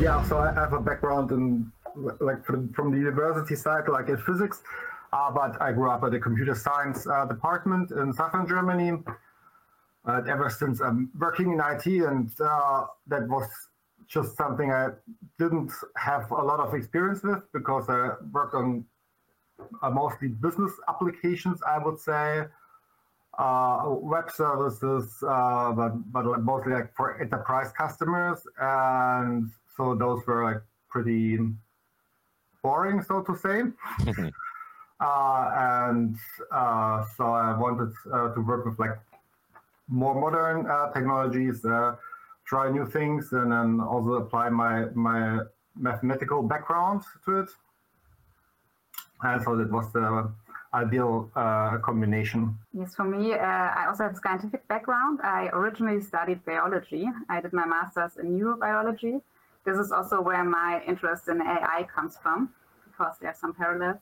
Yeah, so I have a background in like from, the university side, like in physics, uh, but I grew up at the computer science uh, department in southern Germany. Uh, ever since I'm working in IT, and uh, that was just something I didn't have a lot of experience with because I worked on uh, mostly business applications, I would say, uh, web services, but but mostly like for enterprise customers, and so those were like pretty boring, so to say. uh, and uh, so I wanted uh, to work with like more modern uh, technologies, uh, try new things, and then also apply my my mathematical background to it. And so that was the ideal uh, combination. Yes, for me, uh, I also have a scientific background. I originally studied biology. I did my master's in neurobiology. This is also where my interest in AI comes from, because there are some parallels.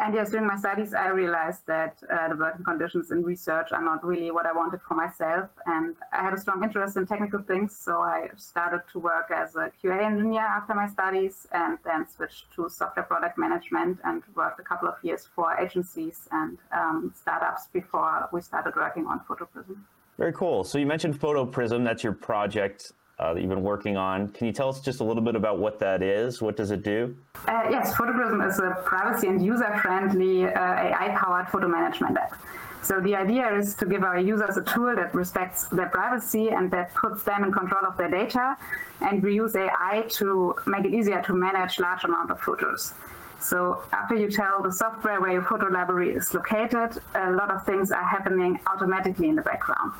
And yes, during my studies, I realized that uh, the working conditions in research are not really what I wanted for myself. And I had a strong interest in technical things, so I started to work as a QA engineer after my studies and then switched to software product management and worked a couple of years for agencies and um, startups before we started working on PhotoPrism. Very cool. So you mentioned PhotoPrism, that's your project uh, that you've been working on. Can you tell us just a little bit about what that is? What does it do? Uh, yes, PhotoPrism is a privacy and user-friendly uh, AI-powered photo management app. So the idea is to give our users a tool that respects their privacy and that puts them in control of their data. And we use AI to make it easier to manage large amount of photos. So after you tell the software where your photo library is located, a lot of things are happening automatically in the background.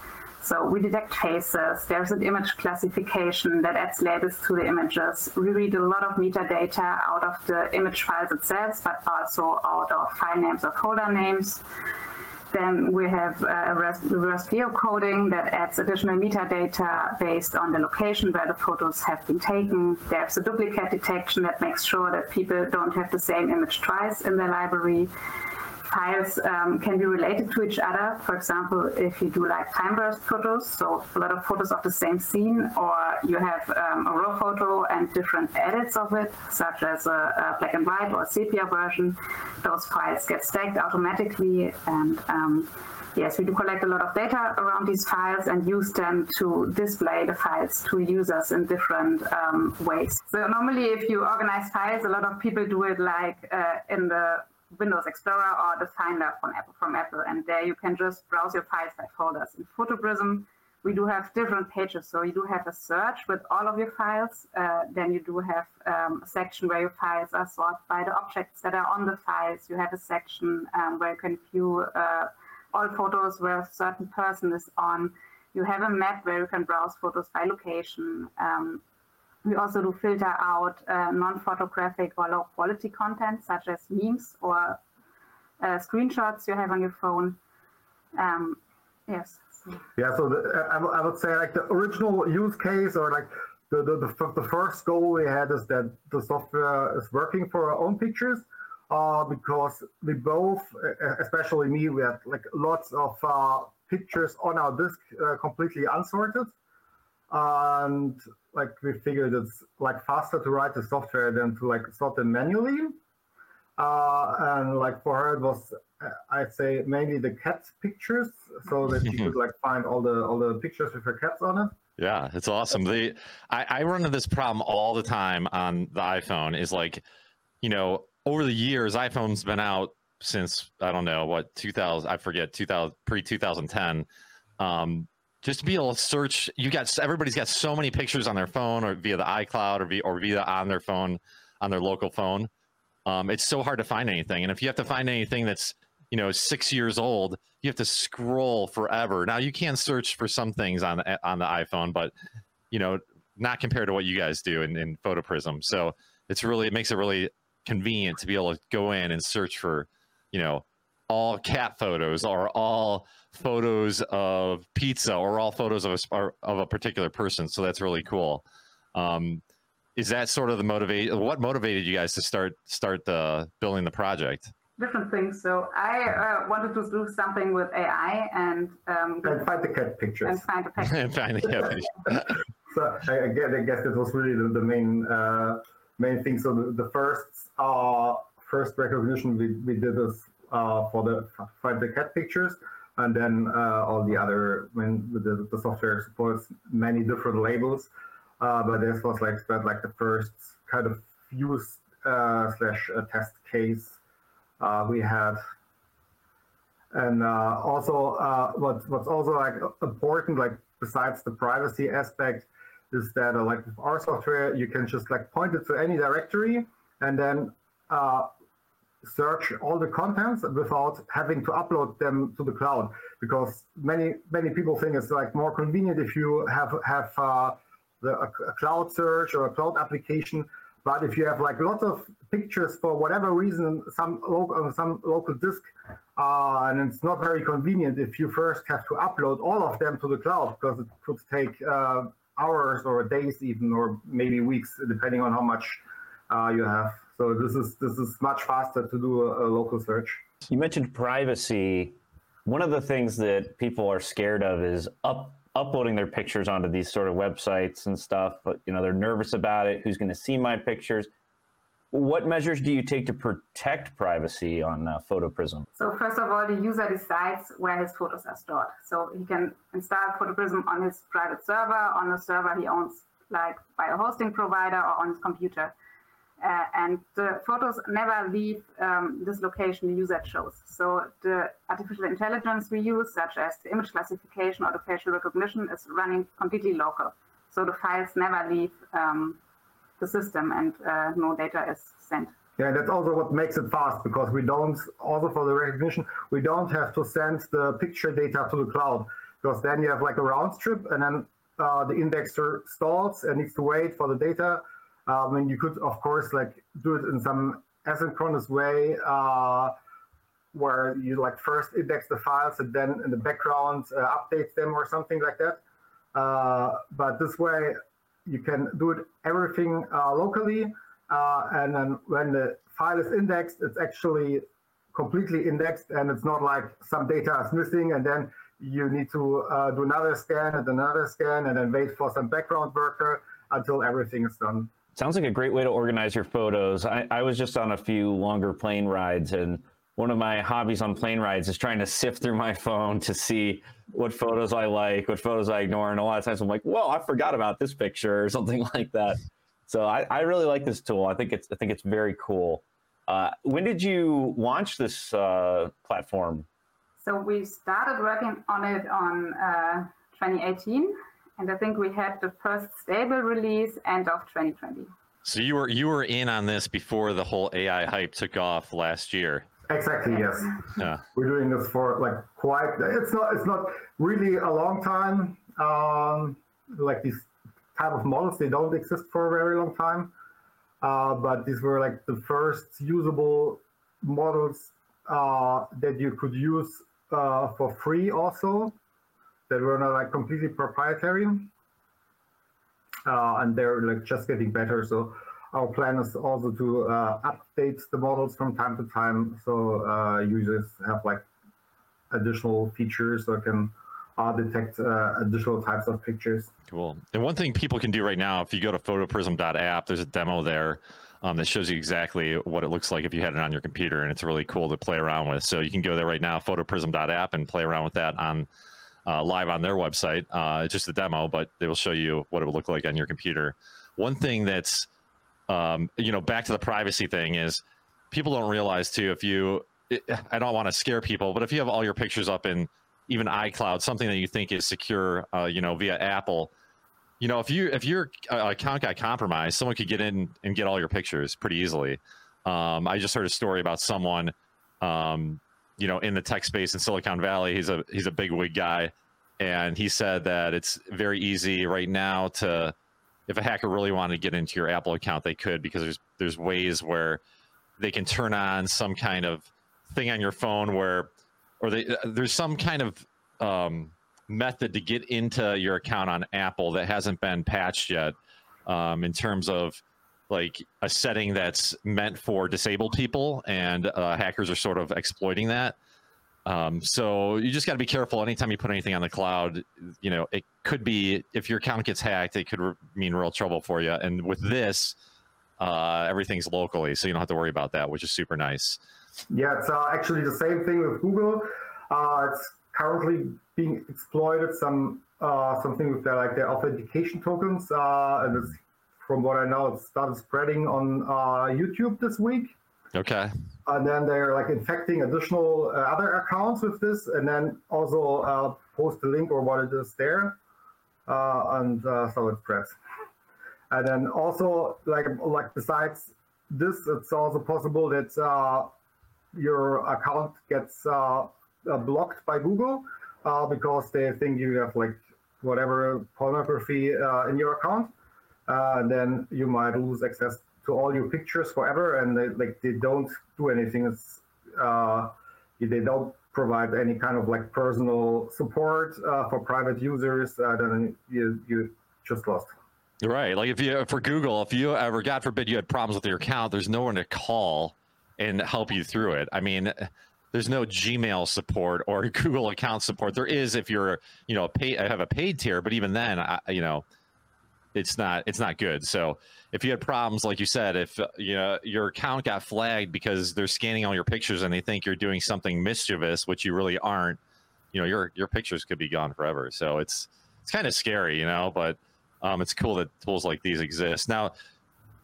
So we detect faces, there's an image classification that adds labels to the images. We read a lot of metadata out of the image files itself, but also out of file names or folder names. Then we have uh, reverse geocoding that adds additional metadata based on the location where the photos have been taken. There's a duplicate detection that makes sure that people don't have the same image twice in their library files um, can be related to each other. For example, if you do like time burst photos, so a lot of photos of the same scene, or you have um, a raw photo and different edits of it, such as a, a, black and white or sepia version, those files get stacked automatically. And um, yes, we do collect a lot of data around these files and use them to display the files to users in different um, ways. So normally, if you organize files, a lot of people do it like uh, in the Windows Explorer or the Finder from Apple, from Apple. And there you can just browse your files by folders. In PhotoPrism, we do have different pages. So you do have a search with all of your files. Uh, then you do have um, a section where your files are sorted by the objects that are on the files. You have a section um, where you can view uh, all photos where a certain person is on. You have a map where you can browse photos by location. Um, we also do filter out uh, non-photographic or low quality content, such as memes or uh, screenshots you have on your phone. Um, yes. Yeah, so the, I, I would say like the original use case or like the, the, the, the, first goal we had is that the software is working for our own pictures uh, because we both, especially me, we had like lots of uh, pictures on our disk uh, completely unsorted and like we figured it's like faster to write the software than to like sort them manually. Uh, and like for her, it was uh, I'd say mainly the cat pictures, so that she could like find all the all the pictures with her cats on it. Yeah, it's awesome. The I, I run into this problem all the time on the iPhone. Is like, you know, over the years, iPhone's been out since I don't know what 2000. I forget 2000 pre 2010. Um, just to be able to search you got everybody's got so many pictures on their phone or via the icloud or via, or via on their phone on their local phone. Um, it's so hard to find anything. And if you have to find anything that's you know six years old you have to scroll forever. Now you can search for some things on the on the iphone but you know not compared to what you guys do in, in photoprism. So it's really it makes it really convenient to be able to go in and search for you know all cat photos or all photos of pizza or all photos of a, of a particular person. So that's really cool. Um, is that sort of the motivate? What motivated you guys to start start the building the project? Different things. So I uh, wanted to do something with AI and um, and find the cat pictures and find the pictures and find the cat pictures. so I, I, guess, I guess that was really the, the main uh, main thing. So the, the first uh, first recognition we, we did is uh, for the find the cat pictures, and then uh, all the other when the, the software supports many different labels. Uh, but this was like that like the first kind of use uh, slash test case we had and uh, also uh, what, what's also like important like besides the privacy aspect is that uh, like with our software you can just like point it to any directory and then uh, search all the contents without having to upload them to the cloud because many many people think it's like more convenient if you have have uh, the, a, cloud search or a cloud application but if you have like lots of pictures for whatever reason, some local some local disk, uh, and it's not very convenient if you first have to upload all of them to the cloud because it could take uh, hours or days even, or maybe weeks, depending on how much uh, you have. So this is this is much faster to do a, a local search. You mentioned privacy. One of the things that people are scared of is up uploading their pictures onto these sort of websites and stuff, but you know they're nervous about it. Who's going to see my pictures? What measures do you take to protect privacy on uh, PhotoPrism? So first of all, the user decides where his photos are stored. So he can install PhotoPrism on his private server, on a server he owns, like by a hosting provider, or on his computer. Uh, and the photos never leave um, this location the user chose. So the artificial intelligence we use, such as the image classification or the facial recognition, is running completely local. So the files never leave um, the system and uh, no data is sent. Yeah, that's also what makes it fast because we don't, also for the recognition, we don't have to send the picture data to the cloud because then you have like a round trip and then uh, the indexer stalls and needs to wait for the data um, and you could, of course, like do it in some asynchronous way uh, where you like first index the files and then in the background uh, update them or something like that. Uh, but this way, you can do it everything uh, locally. Uh, and then when the file is indexed, it's actually completely indexed and it's not like some data is missing and then you need to uh, do another scan and another scan and then wait for some background worker until everything is done. Sounds like a great way to organize your photos. I, I was just on a few longer plane rides, and one of my hobbies on plane rides is trying to sift through my phone to see what photos I like, what photos I ignore. And a lot of times I'm like, whoa, I forgot about this picture or something like that. So I, I really like this tool. I think it's I think it's very cool. Uh, when did you launch this uh, platform? So we started working on it on uh, 2018 and I think we had the first stable release end of 2020. So you were you were in on this before the whole AI hype took off last year. Exactly. Yes. Yeah. We're doing this for like quite. It's not. It's not really a long time. Um, like these type of models, they don't exist for a very long time. Uh, but these were like the first usable models uh, that you could use uh, for free also that were not like completely proprietary, uh, and they're like just getting better. So our plan is also to uh, update the models from time to time, so uh, users have like additional features so can uh, detect uh, additional types of pictures. Cool. And one thing people can do right now, if you go to photoprism.app, there's a demo there. Um, that shows you exactly what it looks like if you had it on your computer, and it's really cool to play around with. So you can go there right now, photoprism.app, and play around with that on uh, live on their website. Uh, it's just a demo, but they will show you what it would look like on your computer. One thing that's, um, you know, back to the privacy thing is people don't realize too, if you, I don't want to scare people, but if you have all your pictures up in even iCloud, something that you think is secure, uh, you know, via Apple, you know, if you if your uh, account got compromised, someone could get in and get all your pictures pretty easily. Um, I just heard a story about someone um, you know, in the tech space in Silicon Valley. He's a he's a big wig guy, and he said that it's very easy right now to, if a hacker really wanted to get into your Apple account, they could because there's there's ways where they can turn on some kind of thing on your phone where, or they there's some kind of um, method to get into your account on Apple that hasn't been patched yet, um, in terms of like a setting that's meant for disabled people, and uh, hackers are sort of exploiting that. Um, so you just got to be careful anytime you put anything on the cloud. You know, it could be if your account gets hacked, it could re- mean real trouble for you. And with this, uh, everything's locally, so you don't have to worry about that, which is super nice. Yeah, it's uh, actually the same thing with Google. Uh, it's currently being exploited some uh, something with their like their authentication tokens, uh, and it's, from what I know, it started spreading on uh, YouTube this week. Okay. And then they're like infecting additional uh, other accounts with this, and then also uh, post the link or what it is there, uh, and uh, so it spreads. And then also like like besides this, it's also possible that uh, your account gets blocked by Google uh, because they think you have like whatever pornography uh, in your account, uh, then you might lose access to all your pictures forever. And they, like they don't do anything. It's uh, they don't provide any kind of like personal support uh, for private users. Uh, then you you just lost. Right. Like if you for Google, if you ever, God forbid, you had problems with your account, there's no one to call and help you through it. I mean, there's no Gmail support or Google account support. There is if you're, you know, pay have a paid tier, but even then, I, you know, it's not it's not good. So if you had problems, like you said, if uh, you know your account got flagged because they're scanning all your pictures and they think you're doing something mischievous, which you really aren't, you know, your your pictures could be gone forever. So it's it's kind of scary, you know, but um, it's cool that tools like these exist. Now,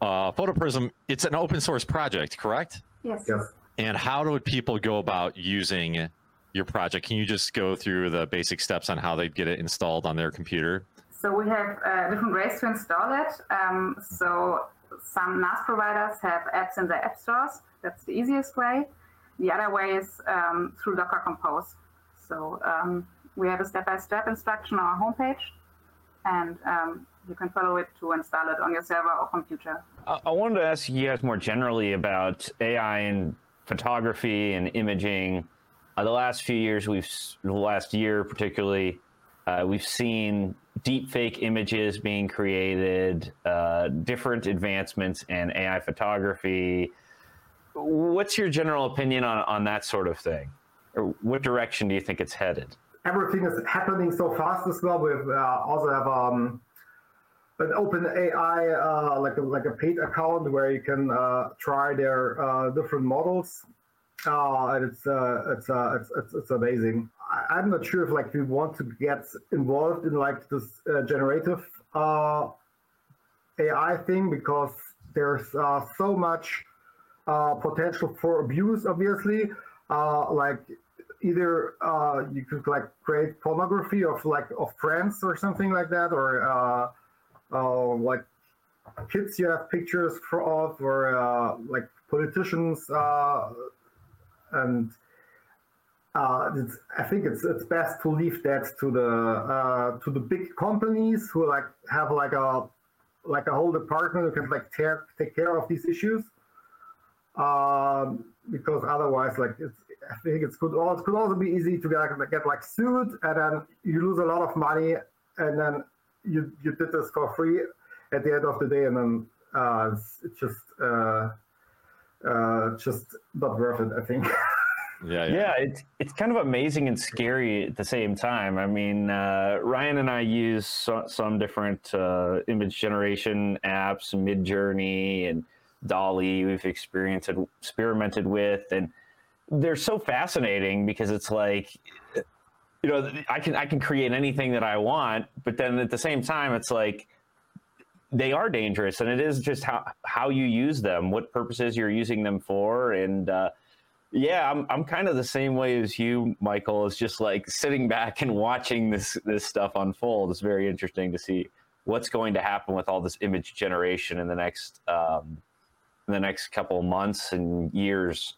uh, PhotoPrism, it's an open source project, correct? Yes. Yes. And how do people go about using your project? Can you just go through the basic steps on how they'd get it installed on their computer? So we have uh, different ways to install it. Um, so some NAS providers have apps in their app stores. That's the easiest way. The other way is um, through Docker Compose. So um, we have a step-by-step instruction on our homepage, and um, you can follow it to install it on your server or computer. I I wanted to ask you guys more generally about AI and photography and imaging. Uh, the last few years, we've the last year particularly, uh, we've seen deep fake images being created, uh, different advancements in AI photography. What's your general opinion on, on that sort of thing? Or what direction do you think it's headed? everything is happening so fast as well. We uh, also have um, an OpenAI, uh, like a, like a paid account where you can uh, try their uh, different models. Uh, it's, uh, it's, uh, it's, it's, it's amazing. I'm not sure if like we want to get involved in like this uh, generative uh, AI thing because there's uh, so much uh, potential for abuse, obviously. Uh, like either uh, you could like create pornography of like of friends or something like that, or like kids you have pictures for of, or like politicians, and uh, I think it's it's best to leave that to the uh, to the big companies who like have like a like a whole department who can like take take care of these issues. Um, because otherwise, like it's, I think it's could also could also be easy to get like, get like sued, and then you lose a lot of money, and then you you did this for free at the end of the day, and then uh, it's, it's just uh, uh, just not worth it. I think. Yeah, Yeah, it's it's kind of amazing and scary at the same time. I mean, uh, Ryan and I use so, some different uh, image generation apps, Midjourney and DALL-E. We've experienced experimented with, and they're so fascinating because it's like, you know, I can I can create anything that I want, but then at the same time, it's like they are dangerous, and it is just how how you use them, what purposes you're using them for, and uh, yeah, I'm I'm kind of the same way as you, Michael. It's just like sitting back and watching this this stuff unfold. It's very interesting to see what's going to happen with all this image generation in the next um, in the next couple of months and years.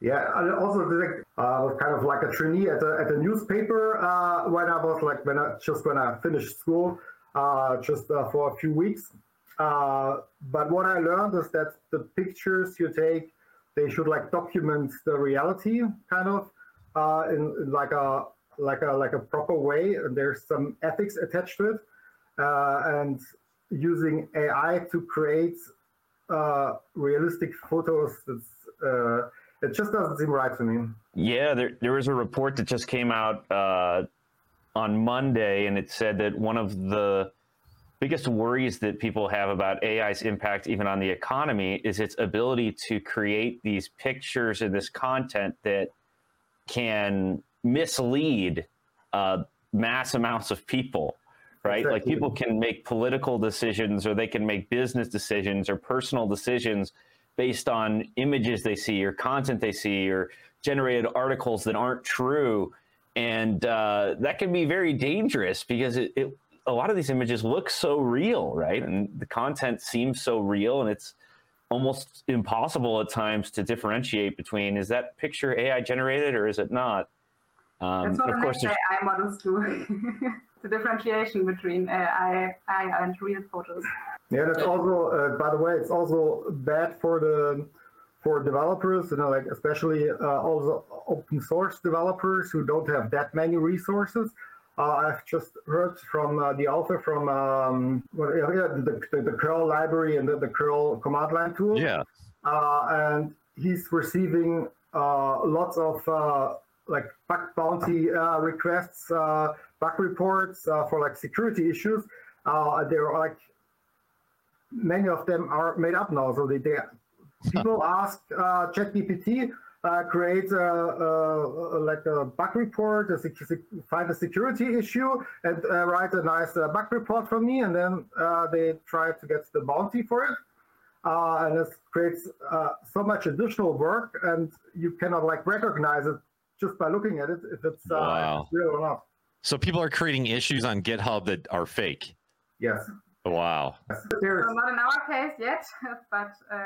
Yeah, and also uh, was kind of like a trainee at a, at the newspaper uh, when I was like when I just when I finished school, uh, just uh, for a few weeks. Uh, but what I learned is that the pictures you take, they should like document the reality, kind of, uh, in, in like a like a like a proper way. And there's some ethics attached to it, uh, and using AI to create uh, realistic photos. It's, uh, it just doesn't seem right to me. Yeah, there there was a report that just came out uh, on Monday, and it said that one of the biggest worries that people have about AI's impact, even on the economy, is its ability to create these pictures and this content that can mislead uh, mass amounts of people. Right, like people can make political decisions, or they can make business decisions, or personal decisions based on images they see or content they see or generated articles that aren't true and uh, that can be very dangerous because it, it a lot of these images look so real right and the content seems so real and it's almost impossible at times to differentiate between is that picture ai generated or is it not um, That's what of course AI models do. the differentiation between uh, AI, AI and real photos. Yeah, that's also, uh, by the way, it's also bad for the for developers, you know, like especially uh, also open source developers who don't have that many resources. Uh, I've just heard from uh, the author from um, the, the, the curl library and the, the curl command line tool. Yeah. uh, and he's receiving uh, lots of uh, like bug bounty uh, requests, uh, bug reports uh, for like security issues. Uh, they're like many of them are made up now. So they, they people ask uh, ChatGPT uh, create a, a, like a bug report, a sec- sec- find a security issue, and uh, write a nice uh, bug report for me, and then uh, they try to get the bounty for it uh, and it creates uh, so much additional work, and you cannot like recognize it just by looking at it if it's uh, Wow. real or not. So people are creating issues on GitHub that are fake. Yes. Wow. There's, So not in our case yet, but uh,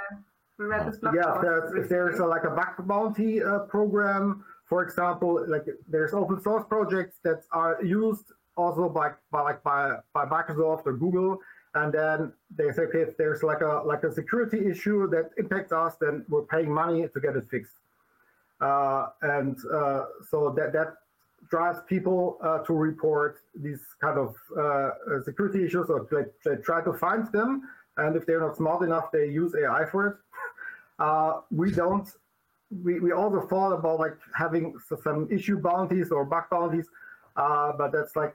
we read this blog yeah, if there's, there's a, like a bug bounty uh, program, for example, like there's open source projects that are used also by, by like by, by Microsoft or Google, and then they say, okay, if there's like a like a security issue that impacts us, then we're paying money to get it fixed. Uh, and uh, so that that drives people uh, to report these kind of uh, uh, security issues, or they, they try to find them. And if they're not smart enough, they use AI for it. Uh, we don't. We, we also thought about like having some issue bounties or bug bounties, uh, but that's like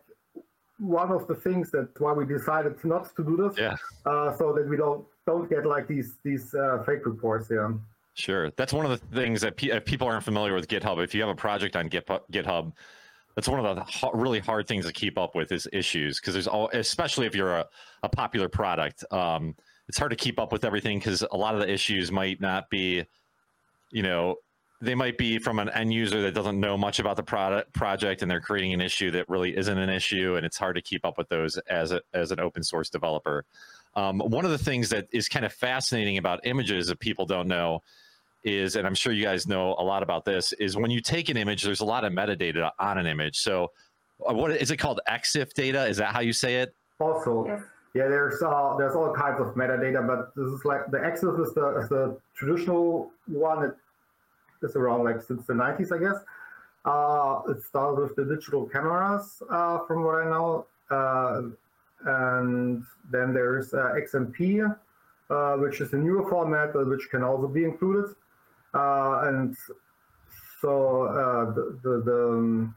one of the things that's why we decided not to do this. Yeah. Uh, so that we don't don't get like these these uh, fake reports. Yeah. Sure. That's one of the things that pe- if people aren't familiar with GitHub. If you have a project on GitHub, that's one of the really hard things to keep up with is issues because there's all, especially if you're a, a popular product, um, it's hard to keep up with everything because a lot of the issues might not be, you know, they might be from an end user that doesn't know much about the product project and they're creating an issue that really isn't an issue and it's hard to keep up with those as a, as an open source developer. Um, one of the things that is kind of fascinating about images that people don't know is, and I'm sure you guys know a lot about this, is when you take an image, there's a lot of metadata on an image. So, uh, what is it called? EXIF data? Is that how you say it? Also, Yes. Yeah, there's uh, there's all kinds of metadata, but this is like the EXIF is the is the traditional one that is around like since the 90s, I guess. Uh, it started with the digital cameras, uh, from what I know, uh, and then there's uh, XMP, uh, which is a newer format, uh, which can also be included, and so the the, the um,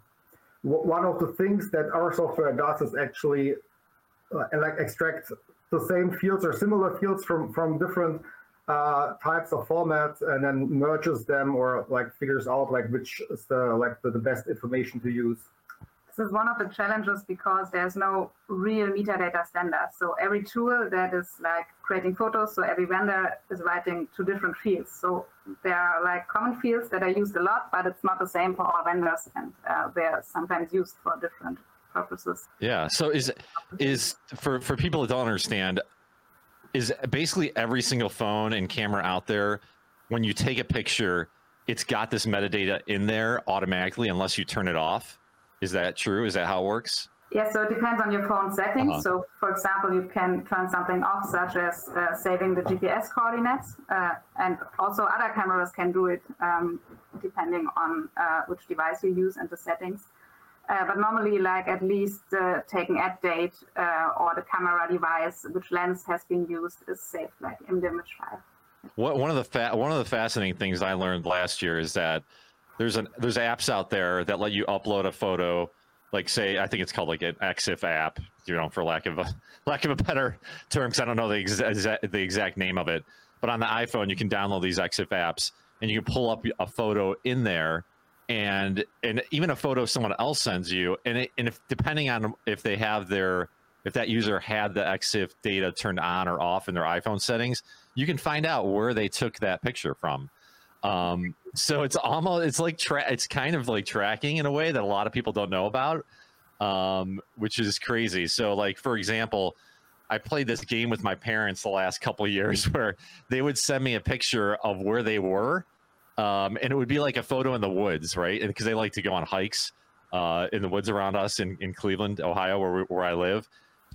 w- one of the things that our software does is actually and like extract the same fields or similar fields from from different uh, types of formats and then merges them or like figures out like which is the like the, the best information to use. This is one of the challenges because there's no real metadata standard. So every tool that is like creating photos, so every vendor is writing to different fields. So there are like common fields that are used a lot, but it's not the same for all vendors, and uh, they're sometimes used for different purposes. Yeah. So is is for for people that don't understand, is basically every single phone and camera out there, when you take a picture, it's got this metadata in there automatically unless you turn it off. Is that true? Is that how it works? Yeah, so it depends on your phone settings. Uh-huh. So, for example, you can turn something off, such as uh, saving the GPS coordinates, uh, and also other cameras can do it um, depending on uh, which device you use and the settings. Uh, but normally, like at least uh, taking at date uh, or the camera device, which lens has been used, is saved like in the image file. What, one of the fa- one of the fascinating things I learned last year is that there's an there's apps out there that let you upload a photo, like say I think it's called like an EXIF app, you know, for lack of a lack of a better term, because I don't know the exact the exact name of it. But on the iPhone, you can download these EXIF apps and you can pull up a photo in there and and even a photo someone else sends you and it, and if depending on if they have their if that user had the EXIF data turned on or off in their iPhone settings, you can find out where they took that picture from. Um, so it's almost it's like tra- it's kind of like tracking in a way that a lot of people don't know about, um, which is crazy. So like for example, I played this game with my parents the last couple years where they would send me a picture of where they were um, and it would be like a photo in the woods, right? And because they like to go on hikes uh, in the woods around us in, in Cleveland, Ohio, where, where I live.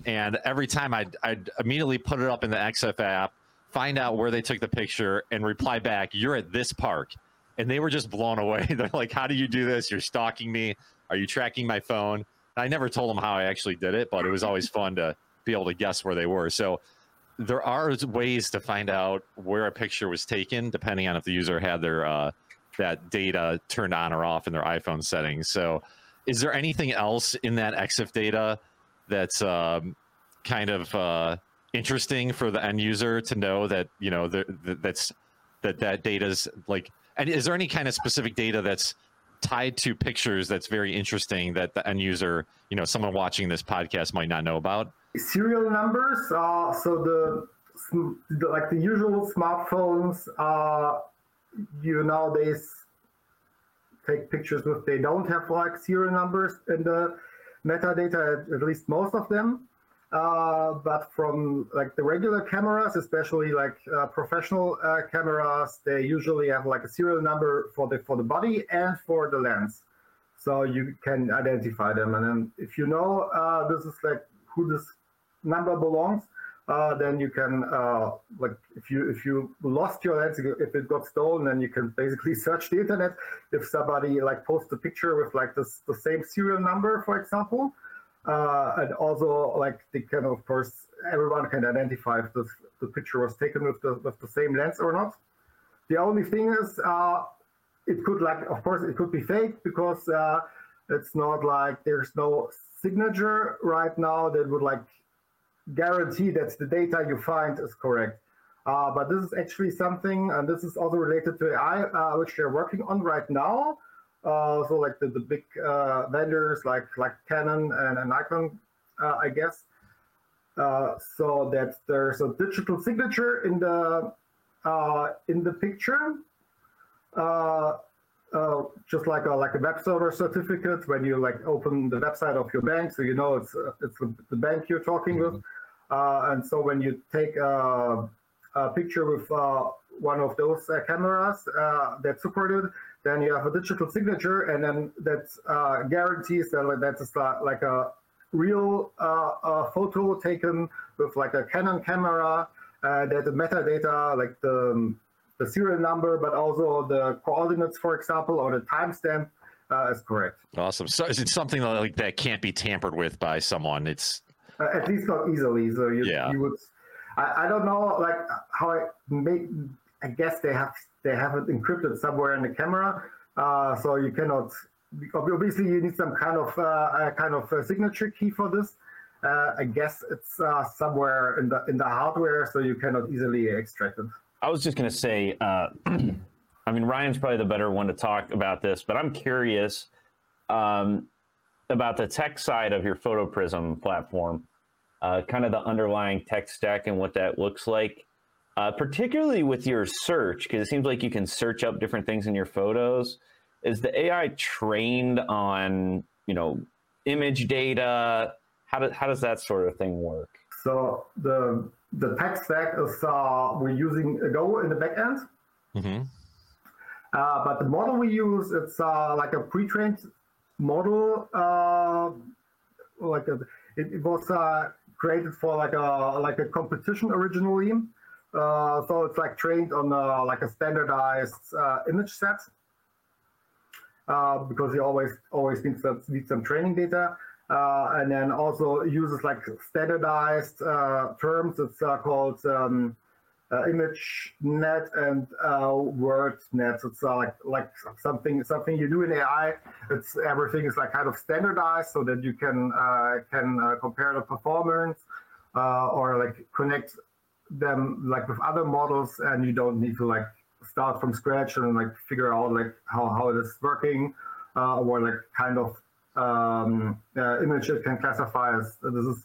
And every time I'd, I'd immediately put it up in the EXIF app, find out where they took the picture, and reply back, You're at this park. And they were just blown away. They're like, How do you do this? You're stalking me. Are you tracking my phone? I never told them how I actually did it, but it was always fun to be able to guess where they were. So there are ways to find out where a picture was taken depending on if the user had their uh, that data turned on or off in their iphone settings. So is there anything else in that exif data that's um, kind of uh, interesting for the end user to know that you know the, that's that that data's like and is there any kind of specific data that's tied to pictures that's very interesting that the end user you know someone watching this podcast might not know about serial numbers. Uh, so the, the, like the usual smartphones, uh, you nowadays take pictures with they don't have like serial numbers in the metadata, at least most of them. Uh, but from like the regular cameras, especially like uh, professional uh, cameras, they usually have like a serial number for the for the body and for the lens, so you can identify them. And then if you know uh, this is like who this number belongs, uh, then you can uh, like if you if you lost your lens if it got stolen then you can basically search the internet if somebody like posts a picture with like this the same serial number for example uh, and also like they can of course everyone can identify if the picture was taken with the with the same lens or not the only thing is uh, it could like of course it could be fake because uh, it's not like there's no signature right now that would like guarantee that the data you find is correct. Uh, but this is actually something, and this is also related to AI, uh, which they're working on right now. Uh, so like the, the big uh, vendors like like Canon and, and Nikon, uh, I guess. Uh, so that there's a digital signature in the in the picture, just like a like a web server certificate when you like open the website of your bank, so you know it's it's the bank you're talking mm -hmm. with. Uh, and so when you take a, a picture with uh, one of those uh, cameras that's supported, then you have a digital signature, and then that uh, guarantees that that's uh, like a real uh, photo taken with like a Canon camera, that the metadata, like the um, the serial number, but also the coordinates, for example, or the timestamp uh, is correct. Awesome. So is it something like that can't be tampered with by someone? It's uh, at least not easily. So you, yeah. you would. I, I don't know like how I make. I guess they have they have it encrypted somewhere in the camera, uh, so you cannot. Obviously, you need some kind of uh, kind of signature key for this. Uh, I guess it's uh, somewhere in the in the hardware, so you cannot easily extract it. I was just going to say, uh, I mean, Ryan's probably the better one to talk about this, but I'm curious um, about the tech side of your PhotoPrism platform uh, kind of the underlying tech stack and what that looks like, uh, particularly with your search, because it seems like you can search up different things in your photos. Is the AI trained on, you know, image data? How, do, how does that sort of thing work? So the the tech stack is uh, we're using Go in the backend. Mm-hmm. Uh, but the model we use, it's uh, like a pre-trained model. Uh, like a, it, it was uh, created for like a like a competition originally. Uh, so it's like trained on uh, like a standardized uh, image set uh, because you always always needs some, need some training data. Uh, and then also uses like standardized terms. It's called um, ImageNet and word net. It's like like something something you do in AI. It's everything is like kind of standardized so that you can can compare the performance or like connect them like with other models, and you don't need to like start from scratch and like figure out like how how it is working uh, or like kind of um, image it can classify as this is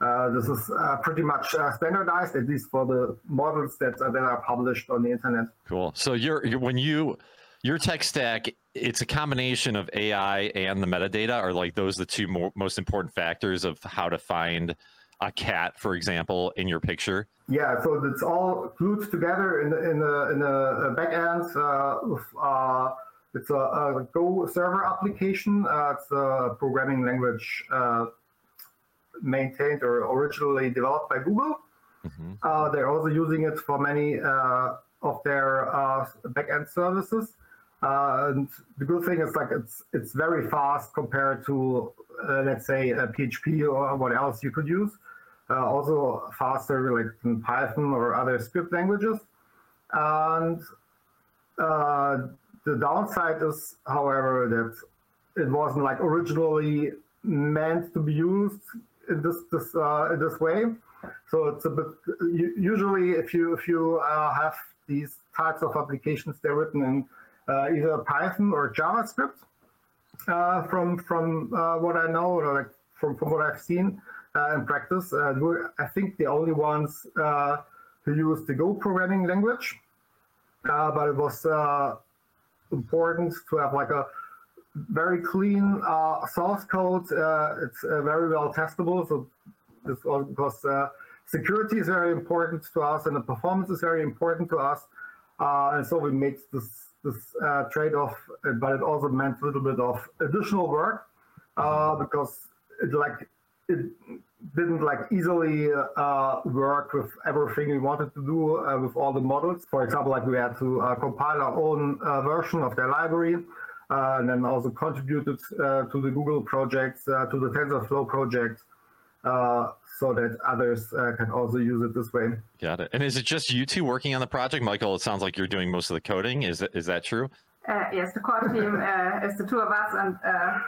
uh, this is uh, pretty much uh, standardized, at least for the models that, that are published on the internet. Cool. So you're, you're when you your tech stack, it's a combination of AI and the metadata. Are like those the two most important factors of how to find a cat, for example, in your picture? Yeah, so it's all glued together in the in the in the back end. Uh, it's a, a, Go server application. Uh, it's a programming language uh, maintained or originally developed by Google. Mm-hmm. Uh, they're also using it for many uh, of their uh, backend services. Uh, and the good thing is like it's it's very fast compared to uh, let's say PHP or what else you could use. Uh, also faster like in Python or other script languages. And the downside is, however, that it wasn't like originally meant to be used in this this uh, in this way. So it's a bit usually if you if you uh, have these types of applications, they're written in uh, either Python or JavaScript. Uh, from from uh, what I know, or like from from what I've seen uh, in practice, we're I think the only ones who use the Go programming language. but it was important to have like a very clean uh, source code. Uh, it's uh, very well testable. So this because uh, security is very important to us and the performance is very important to us. Uh, and so we made this this uh, trade-off, but it also meant a little bit of additional work because it like it didn't like easily uh, work with everything we wanted to do uh, with all the models. For example, like we had to uh, compile our own version of their library uh, and then also contributed uh, to the Google projects, uh, to the TensorFlow project, so that others can also use it this way. Got it. And is it just you two working on the project, Michael? It sounds like you're doing most of the coding. Is that, is that true? yes, the core team is the two of us, and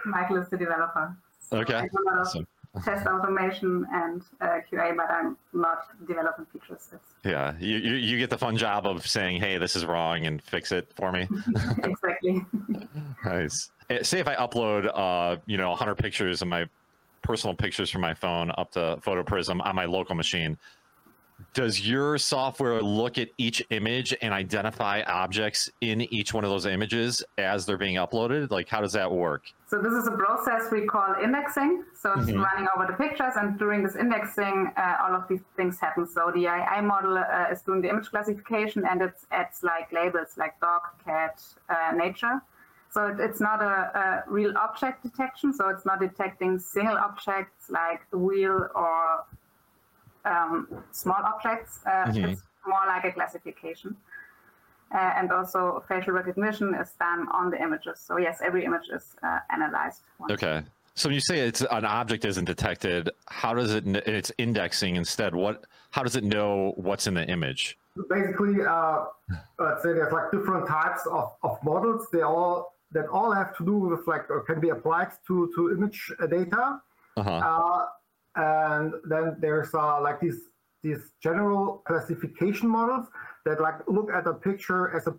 Michael is the developer. So okay. Awesome test automation and uh, QA, but I'm not developing features. Yeah, you, you, you get the fun job of saying, "Hey, this is wrong," and fix it for me. exactly. nice. Eh, say if I upload, uh, you know, 100 pictures of my personal pictures from my phone up to PhotoPrism on my local machine does your software look at each image and identify objects in each one of those images as they're being uploaded? Like, how does that work? So this is a process we call indexing. So it's mm-hmm. running over the pictures, and during this indexing, uh, all of these things happen. So the AI model uh, is doing the image classification, and it adds like labels like dog, cat, uh, nature. So it, it's not a, a, real object detection. So it's not detecting single objects like the wheel or um, small objects. Uh, mm-hmm. It's more like a classification. Uh, and also facial recognition is done on the images. So yes, every image is uh, analyzed. Okay. So when you say it's an object isn't detected, how does it? It's indexing instead. What? How does it know what's in the image? Basically, uh, let's say there's like different types of, of models. They all that all have to do with like or can be applied to to image data. Uh-huh. And then there's uh, like these these general classification models that like look at a picture as a,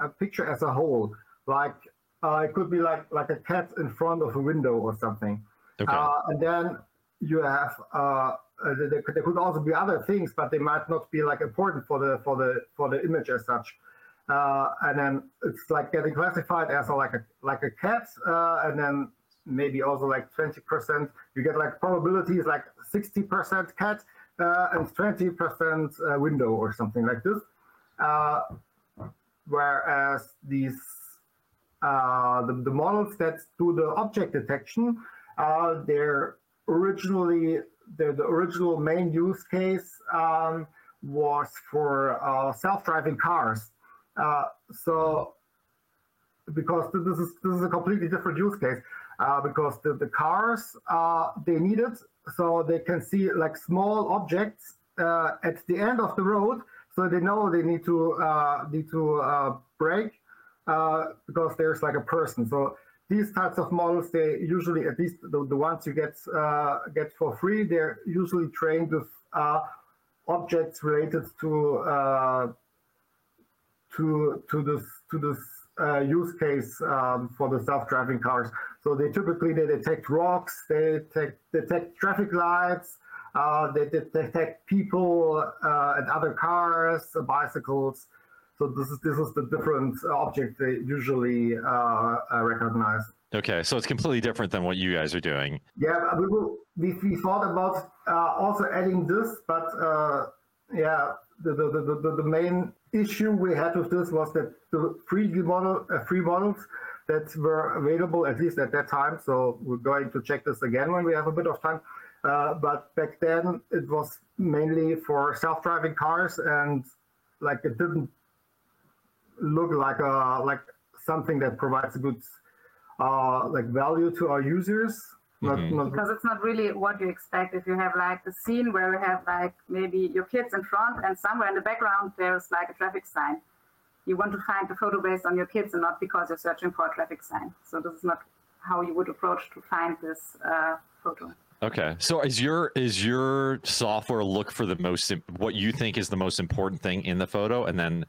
a picture as a whole. Like uh, it could be like like a cat in front of a window or something. Okay. Uh, and then you have uh, uh there, there, could also be other things, but they might not be like important for the for the for the image as such. Uh, and then it's like getting classified as a, like a like a cat, uh, and then maybe also like 20%. You get like probabilities like 60% cat uh, and 20% uh, window or something like this. Uh, whereas these uh, the, the, models that do the object detection, uh, they're originally the, the original main use case um, was for uh, self-driving cars. so because this is this is a completely different use case uh, because the, the cars uh, they need it so they can see like small objects uh, at the end of the road so they know they need to uh, need to uh, brake because there's like a person. So these types of models, they usually, at least the, the ones you get get for free, they're usually trained with objects related to to to this to this uh, use case um, for the self-driving cars. So they typically they detect rocks, they detect, detect traffic lights, uh, they, detect people uh, and other cars, bicycles. So this is this is the different object they usually uh, uh, recognize. Okay, so it's completely different than what you guys are doing. Yeah, we will. We, we thought about uh, also adding this, but uh, yeah, the, the, the, the, main issue we had with this was that the free model, uh, free models that were available at least at that time. So we're going to check this again when we have a bit of time. Uh, but back then it was mainly for self-driving cars, and like it didn't look like a like something that provides a good uh, like value to our users. Not, Mhm. not, because it's not really what you expect if you have like a scene where you have like maybe your kids in front and somewhere in the background there's like a traffic sign you want to find the photo based on your kids and not because you're searching for a traffic sign so this is not how you would approach to find this uh, photo Okay, so is your is your software look for the most what you think is the most important thing in the photo, and then,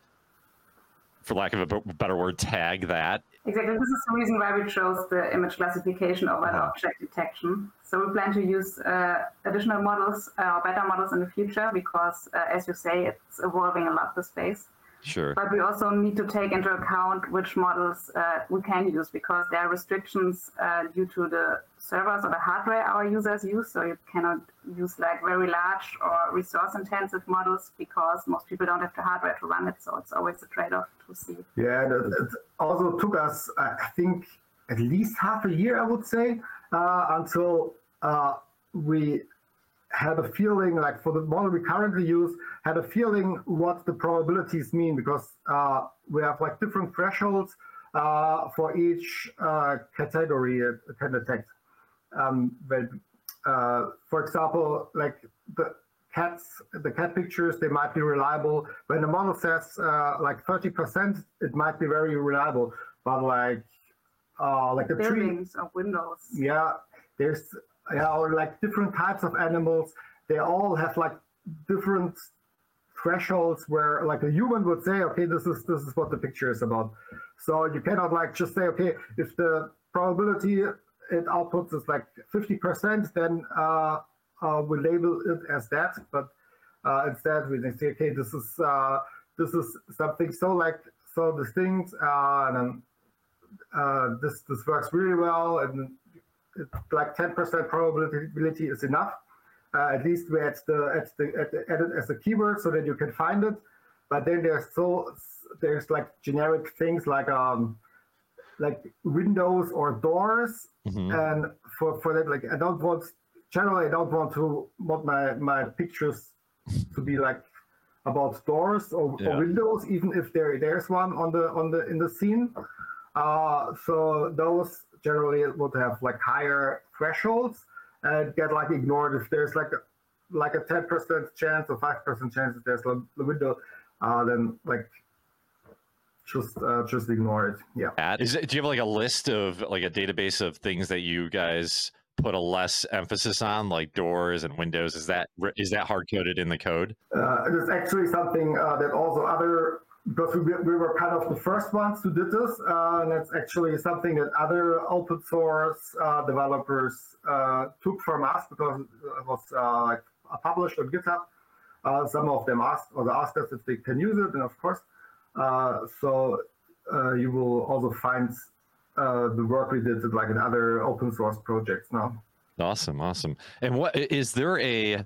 for lack of a better word, tag that Exactly. This is the reason why we chose the image classification over the Uh-huh. object detection. So we plan to use uh, additional models uh, or better models in the future because, uh, as you say, it's evolving a lot, the space. Sure. But we also need to take into account which models uh, we can use because there are restrictions uh, due to the servers or the hardware our users use. So you cannot use like very large or resource intensive models because most people don't have the hardware to run it. So it's always a trade off to see. Yeah, it also took us, I think, at least half a year, I would say, uh, until uh, we had a feeling, like for the model we currently use, had a feeling what the probabilities mean because uh, we have like different thresholds uh, for each uh, category it can detect. Um, but, uh, for example, like the cats, the cat pictures, they might be reliable. When the model says uh, like 30%, it might be very reliable. But like, uh, like the tree, Buildings or windows. yeah, there's or like different types of animals. They all have like different thresholds where like a human would say, okay, this is this is what the picture is about. So you cannot like just say, okay, if the probability it outputs is like 50%, then uh, uh, we label it as that. But uh, instead we say, okay, this is uh, this is something so like so distinct, uh, and then uh, this this works really well, and like 10% probability is enough. Uh, at least we add the add the add, the- it as a keyword so that you can find it. But then there's so there's like generic things like um like windows or doors, Mhm. and for for that like I don't want generally I don't want to want my my pictures to be like about doors or, Yeah. or windows, even if there there's one on the on the in the scene. Uh, so those generally it would have like higher thresholds and get like ignored if there's like a like a 10% chance or 5% chance that there's a the window, uh, then like just uh, just ignore it. Yeah. At, is it, do you have like a list of like a database of things that you guys put a less emphasis on, like doors and windows? Is that is that hard coded in the code? Uh, it is actually something uh, that also other because we, we were kind of the first ones who did this, uh, and it's actually something that other open source uh, developers uh, took from us because it was uh, like published on GitHub. Uh, some of them asked or asked us if they can use it, and of course, uh, so you will also find the work we did like in other open source projects now. Awesome, awesome. And what is there a?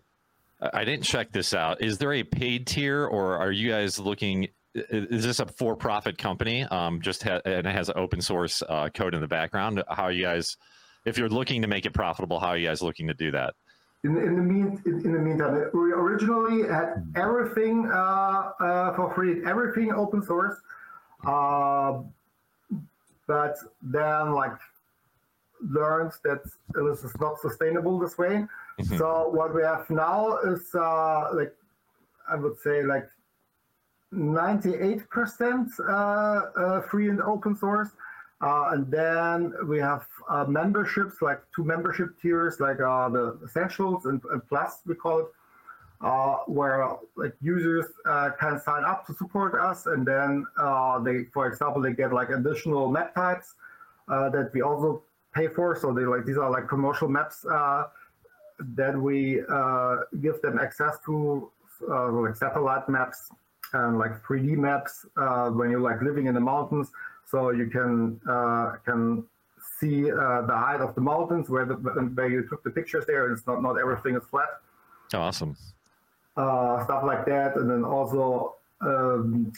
I didn't check this out. Is there a paid tier, or are you guys looking? Is this a for-profit company? Um, just ha- and it has open source uh, code in the background. How are you guys? If you're looking to make it profitable, how are you guys looking to do that? In, in the mean in, the meantime, we originally had everything uh, uh, for free, everything open source, uh, but then like learned that this is not sustainable this way. Mhm. So what we have now is uh, like I would say like 98% uh, uh, free and open source. Uh, and then we have uh, memberships, like two membership tiers, like uh, the Essentials and, and, Plus, we call it, uh, where like users can sign up to support us, and then they, for example, they get like additional map types that we also pay for. So they like these are like commercial maps that we give them access to, like satellite maps and like 3D maps when you're like living in the mountains so you can uh, can see uh, the height of the mountains where the, where you took the pictures there. It's not not everything is flat. Awesome. Uh, stuff like that, and then also um,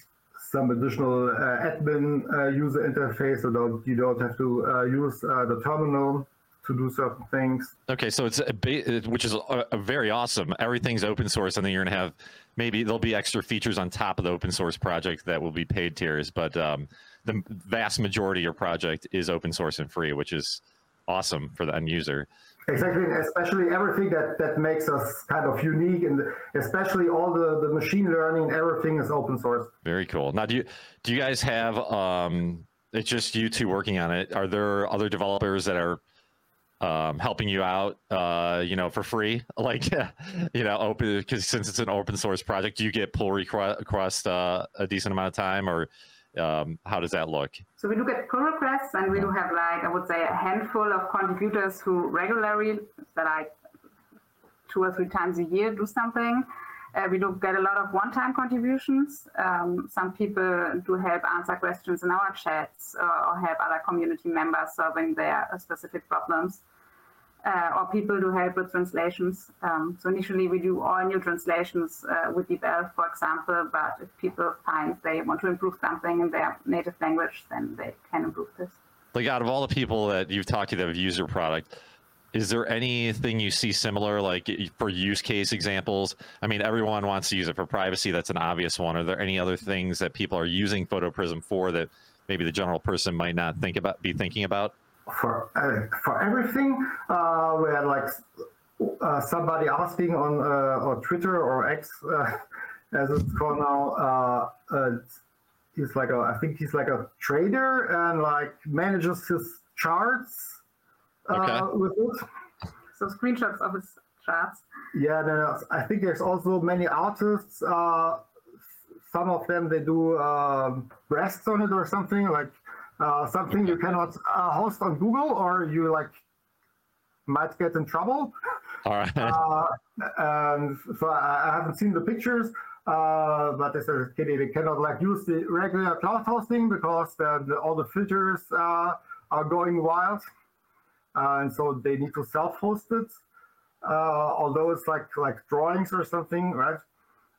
some additional uh, admin uh, user interface, so that you don't have to uh, use the terminal to do certain things. Okay, so it's a ba- which is a, a very awesome. Everything's open source, and then you're gonna have maybe there'll be extra features on top of the open source project that will be paid tiers, but um, the vast majority of your project is open source and free, which is awesome for the end user. Exactly, especially everything that, that makes us kind of unique, and especially all the, the machine learning, everything is open source. Very cool. Now, do you do you guys have? Um, it's just you two working on it. Are there other developers that are um, helping you out? Uh, you know, for free, like you know, open because since it's an open source project, you get pull request uh, a decent amount of time, or um, how does that look? So we look at pull requests, and we do have like I would say a handful of contributors who regularly, like two or three times a year, do something. Uh, we do get a lot of one-time contributions. Um, some people do help answer questions in our chats or, uh, or help other community members solving their uh, specific problems uh, or people do help with translations. Um, so initially we do all new translations uh, with DeepL, for example, but if people find they want to improve something in their native language, then they can improve this. Like out of all the people that you've talked to that have used your product, is there anything you see similar, like for use case examples? I mean, everyone wants to use it for privacy. That's an obvious one. Are there any other things that people are using PhotoPrism for that maybe the general person might not think about, be thinking about? for uh, for everything. Uh, we had like uh, somebody asking on uh, or Twitter or X, uh, as it's called now. Uh, he's like a, I think he's like a trader and like manages his charts okay. with it. So screenshots of his charts. Yeah, then I think there's also many artists. some of them they do um, breasts on it or something like uh, something you cannot uh, host on Google or you like might get in trouble. All right. Uh, and so I, I, haven't seen the pictures, uh, but they said they cannot like use the regular cloud hosting because the, the, all the filters uh, are going wild, and so they need to self-host it. although it's like like drawings or something, right?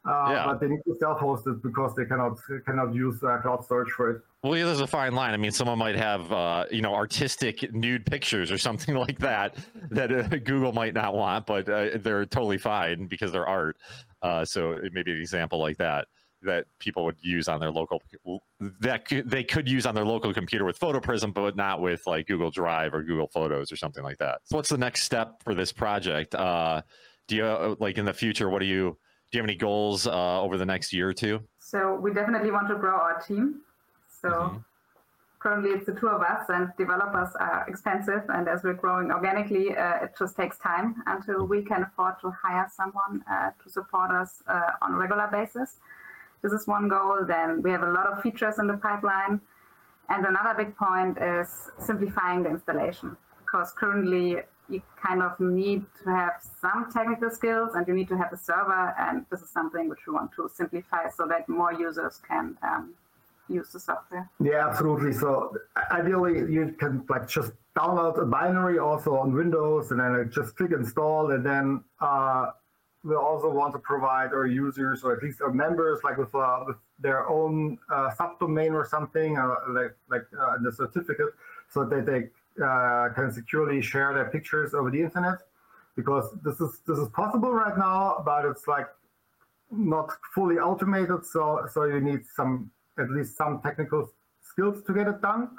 Uh, yeah. But they need to self-host it because they cannot cannot use uh, cloud storage for it. Well, yeah, there's a fine line. I mean, someone might have uh, you know artistic nude pictures or something like that that uh, Google might not want, but uh, they're totally fine because they're art. Uh, so it may be an example like that that people would use on their local that they could use on their local computer with PhotoPrism, but not with like Google Drive or Google Photos or something like that. So, what's the next step for this project? do you like in the future? What do you do you have any goals uh, over the next year or two? So we definitely want to grow our team. So mm-hmm. currently it's the two of us, and developers are expensive. And as we're growing organically, uh, it just takes time until we can afford to hire someone uh, to support us uh, on a regular basis. This is one goal. Then we have a lot of features in the pipeline. And another big point is simplifying the installation because currently you kind of need to have some technical skills and you need to have a server. And this is something which we want to simplify so that more users can um, use the software. Yeah, absolutely. So ideally, you can like just download a binary also on Windows and then just click install. And then uh, we also want to provide our users or at least our members like with, uh, with their own uh, subdomain or something uh, like like uh, the certificate so that they uh, can securely share their pictures over the internet because this is this is possible right now, but it's like not fully automated. So so you need some at least some technical skills to get it done.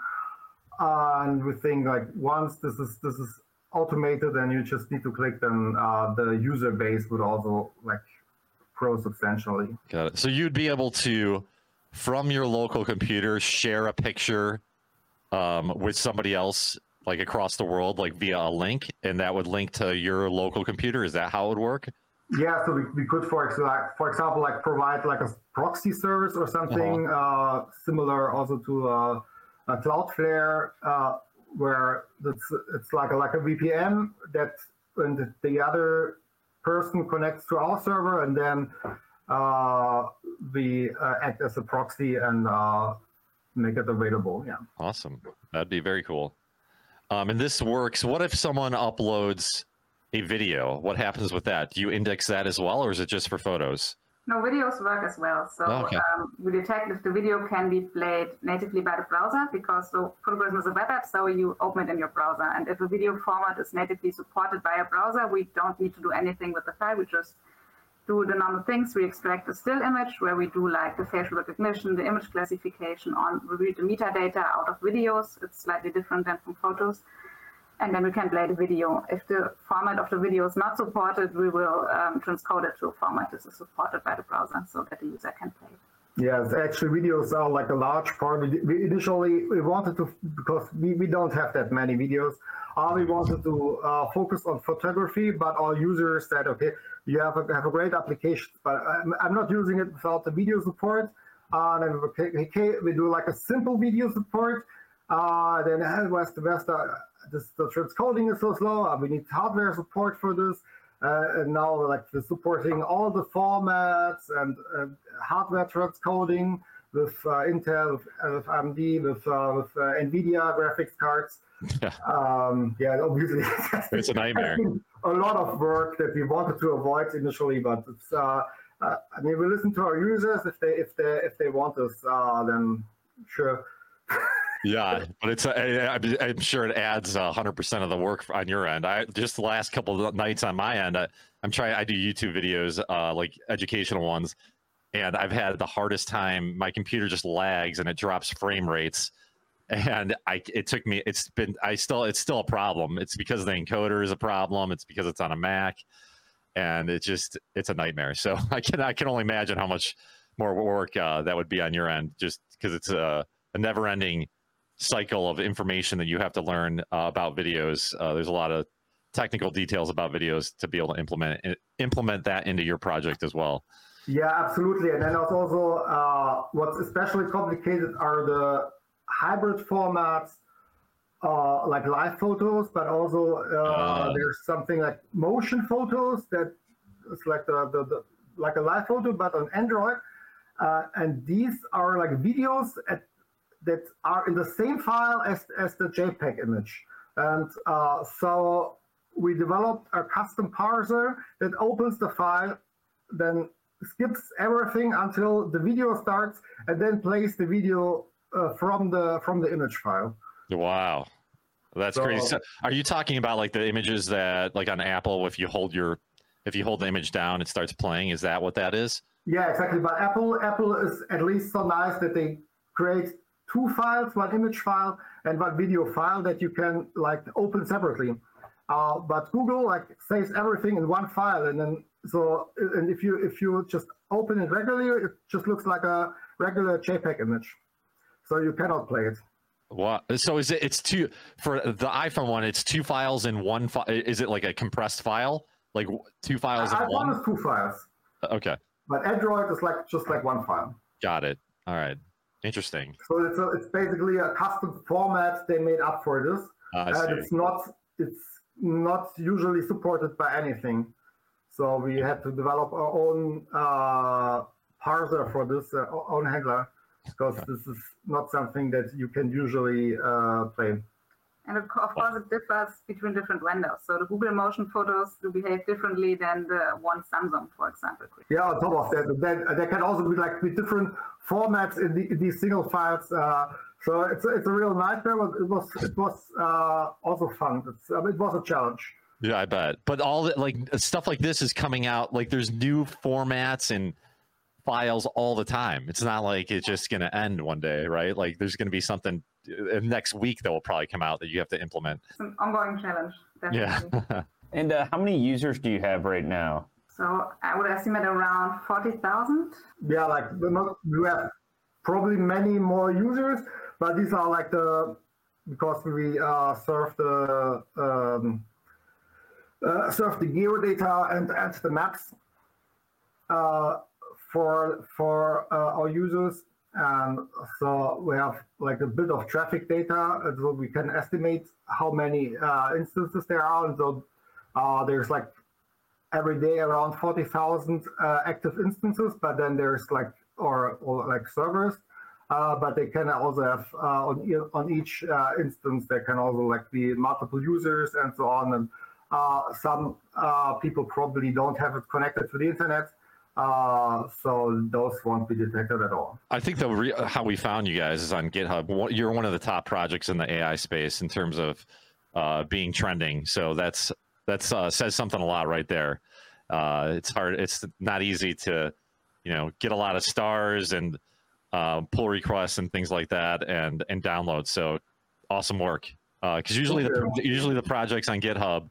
And we think like once this is this is automated and you just need to click, then uh, the user base would also like grow substantially. Got it. So you'd be able to, from your local computer, share a picture um, with somebody else, like across the world, like via a link, and that would link to your local computer. Is that how it would work? Yeah, so we, we could, for example, like, for example, like provide like a proxy service or something uh similar also to uh, a Cloudflare, uh, where it's it's like a like a VPN that and the- the other person connects to our server, and then uh, we uh, act as a proxy and uh, make it available. Yeah. Awesome. That'd be very cool. Um, and this works. What if someone uploads a video? What happens with that? Do you index that as well, or is it just for photos? No, videos work as well. So Okay. um, we detect if the video can be played natively by the browser because the PhotoPrism is a web app, so you open it in your browser. And if a video format is natively supported by a browser, we don't need to do anything with the file. We just do the normal things. We extract the still image where we do like the facial recognition, the image classification on, we read the metadata out of videos. It's slightly different than from photos. And then we can play the video. If the format of the video is not supported, we will um, transcode it to a format that is supported by the browser so that the user can play. Yes, actually, videos are like a large part. We- initially we wanted to because we, we don't have that many videos. Uh, we wanted to uh, focus on photography, but our users said, okay, you have a, have a great application, but I'm, I'm not using it without the video support. Uh, then we, okay, okay, we do like a simple video support. Uh, then the best? Uh, this, the transcoding is so slow. Uh, we need hardware support for this. Uh, and now like we're supporting all the formats and uh, hardware transcoding with uh, Intel, with, uh, with AMD, with, uh, with uh, NVIDIA graphics cards. Yeah. Um, yeah, obviously It's a nightmare. a lot of work that we wanted to avoid initially, but it's. Uh, uh, I mean, we listen to our users. If they if they if they want us, uh, then sure. Yeah, but it's I, I'm- I'm sure it adds hundred percent of the work on your end. I just the last couple of nights on my end, I, I'm trying. I do YouTube videos, uh, like educational ones, and I've had the hardest time. My computer just lags and it drops frame rates, and I it took me. It's been I still it's still a problem. It's because the encoder is a problem. It's because it's on a Mac, and it just it's a nightmare. So I can I can only imagine how much more work uh, that would be on your end, just because it's a, a never ending cycle of information that you have to learn uh, about videos. Uh, there's a lot of technical details about videos to be able to implement implement that into your project as well. Yeah, absolutely. And then there's also uh, what's especially complicated are the hybrid formats, uh, like live photos, but also uh, Ah. there's something like motion photos that it's like the, the, the like a live photo, but on Android. Uh, and these are like videos at, that are in the same file as, as the JPEG image. And uh, so we developed a custom parser that opens the file, then skips everything until the video starts, and then plays the video uh, from the from the image file. Wow, that's So- crazy. So are you talking about like the images that like on Apple, if you hold your if you hold the image down, it starts playing? Is that what that is? Yeah, exactly. But Apple Apple is at least so nice that they create two files, one image file and one video file that you can like open separately. Uh, but Google like saves everything in one file, and then so and if you if you just open it regularly, it just looks like a regular JPEG image. So you cannot play it. What? So is it? It's two for the iPhone one. It's two files in one file. Is it like a compressed file? Like two files in iPhone one? is two files, Okay, but Android is like just like one file. got it. All right, interesting. So it's a, it's basically a custom format they made up for this. Uh, I and it's not it's not usually supported by anything. So we had to develop our own uh, parser for this, uh, our own handler, because this is not something that you can usually uh, play. And of co- of course, it differs between different vendors. So the Google Motion photos do behave differently than the one Samsung, for example. Yeah, on top of that, then there can also be like with different formats in, the, in these single files. Uh, so it's a, it's a real nightmare, but it was it was uh, also fun. It's, uh, it was a challenge. Yeah, I bet. But all that like stuff like this is coming out. Like there's new formats and files all the time. It's not like it's just going to end one day, right? Like there's going to be something next week that will probably come out that you have to implement. It's an ongoing challenge, definitely. Yeah. And uh, how many users do you have right now? So I would estimate around 40,000. Yeah, like not, we have probably many more users, but these are like the because we uh, serve the um, uh, serve the geodata and and the maps uh, for for uh, our users, and so we have like a bit of traffic data, so we can estimate how many uh, instances there are, and so uh, there's like every day around 40,000 uh, active instances, but then there's like, or, or like servers, uh, but they can also have uh, on, on each uh, instance, there can also like be multiple users and so on. And some people probably don't have it connected to the internet. Uh, so those won't be detected at all. I think the re- how we found you guys is on GitHub. You're one of the top projects in the AI space in terms of uh, being trending. So that's that's uh, says something a lot right there. Uh, it's hard. It's not easy to, you know, get a lot of stars and uh, pull requests and things like that, and and downloads. So awesome work. Because usually the usually the projects on GitHub,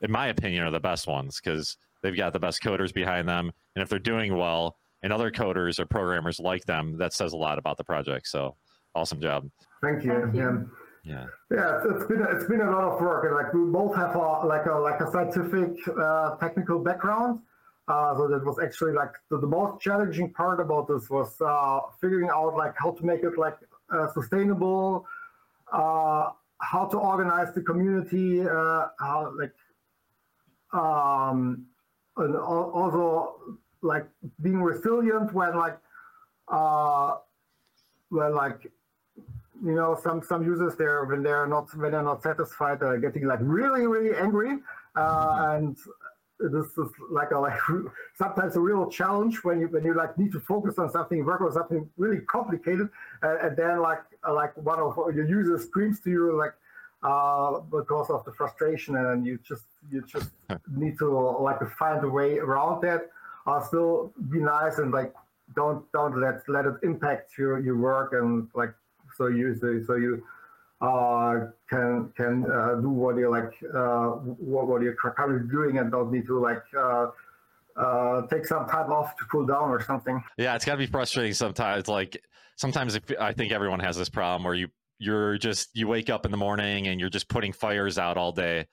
in my opinion, are the best ones because they've got the best coders behind them, and if they're doing well, and other coders or programmers like them, that says a lot about the project. So awesome job. Thank you. Thank you. Yeah. Yeah. Yeah, it's, it's been a, it's been a lot of work, and like we both have a like a like a scientific uh, technical background. Uh, so that was actually like the, the most challenging part about this was uh, figuring out like how to make it like uh, sustainable, uh, how to organize the community, uh, how like um, and also like being resilient when like uh, when like you know some some users there when they're not when they're not satisfied they're getting like really really angry uh, and this is like a like sometimes a real challenge when you when you like need to focus on something work on something really complicated uh, and then like like one of your users screams to you like uh, because of the frustration and you just you just need to like find a way around that uh, still be nice and like don't don't let let it impact your your work and like so you so, so you uh, can can uh, do what you like uh, what, what you're currently doing and don't need to like uh, uh, take some time off to cool down or something. Yeah, it's got to be frustrating sometimes. Like sometimes if, I think everyone has this problem where you you're just you wake up in the morning and you're just putting fires out all day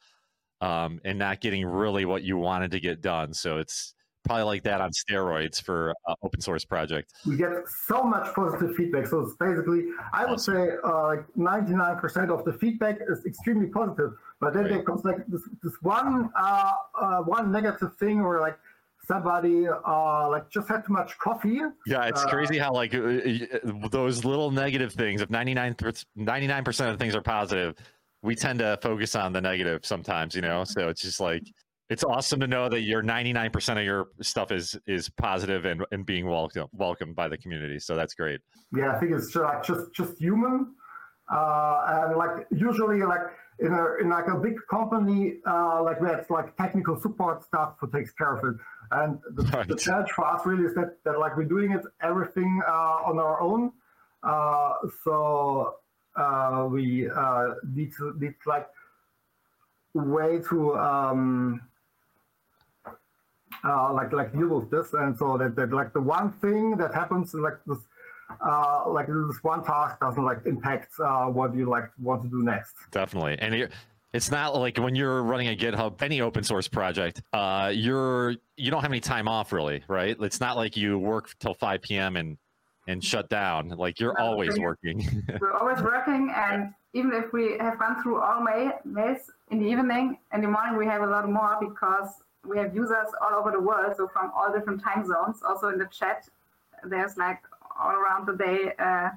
um, and not getting really what you wanted to get done. So it's probably like that on steroids for uh, open source project. We get so much positive feedback. So it's basically, I would say, uh, like 99% of the feedback is extremely positive. But then Right. there comes like this, this one uh, uh, one negative thing, or like somebody uh, like just had too much coffee. Yeah, it's Uh, crazy how like uh, uh, those little negative things. If 99 percent of things are positive, we tend to focus on the negative sometimes. You know, so it's just like it's awesome to know that your 99 percent of your stuff is is positive and and being welcome welcomed by the community. So that's great. Yeah, I think it's just like just just human, uh, and like usually like in a in like a big company uh, like that's like technical support staff who takes care of it. And the, the challenge for us really is that, that like we're doing it everything uh, on our own. Uh, so uh, we uh, need to need like way to um, uh, like like deal with this, and so that, that like the one thing that happens like this uh, like this one task doesn't like impact uh, what you like want to do next. Definitely, and it's not like when you're running a GitHub, any open source project, uh, you're you don't have any time off really, right? It's not like you work till 5 p.m. and and shut down. Like you're No, always working. We're always working, and even if we have gone through all ma- mails in the evening, in the morning we have a lot more because we have users all over the world, so from all different time zones. Also in the chat, there's like all around the day uh,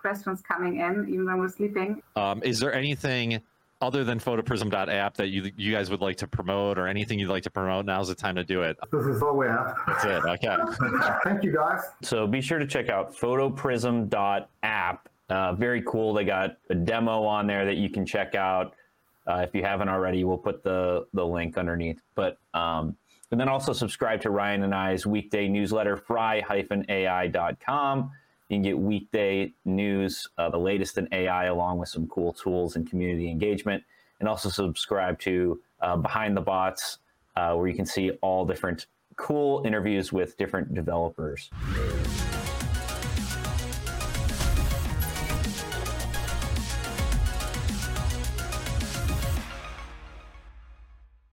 questions coming in, even when we're sleeping. Um, is there anything other than photoprism.app that you you guys would like to promote or anything you'd like to promote? Now's the time to do it. This is all we have. That's it. Okay. Thank you guys. So be sure to check out photoprism.app. Uh, very cool. They got a demo on there that you can check out. Uh, if you haven't already, we'll put the, the link underneath. But um, and then also subscribe to Ryan and I's weekday newsletter, fry-ai.com. You can get weekday news, uh, the latest in AI, along with some cool tools and community engagement. And also subscribe to uh, Behind the Bots, uh, where you can see all different cool interviews with different developers.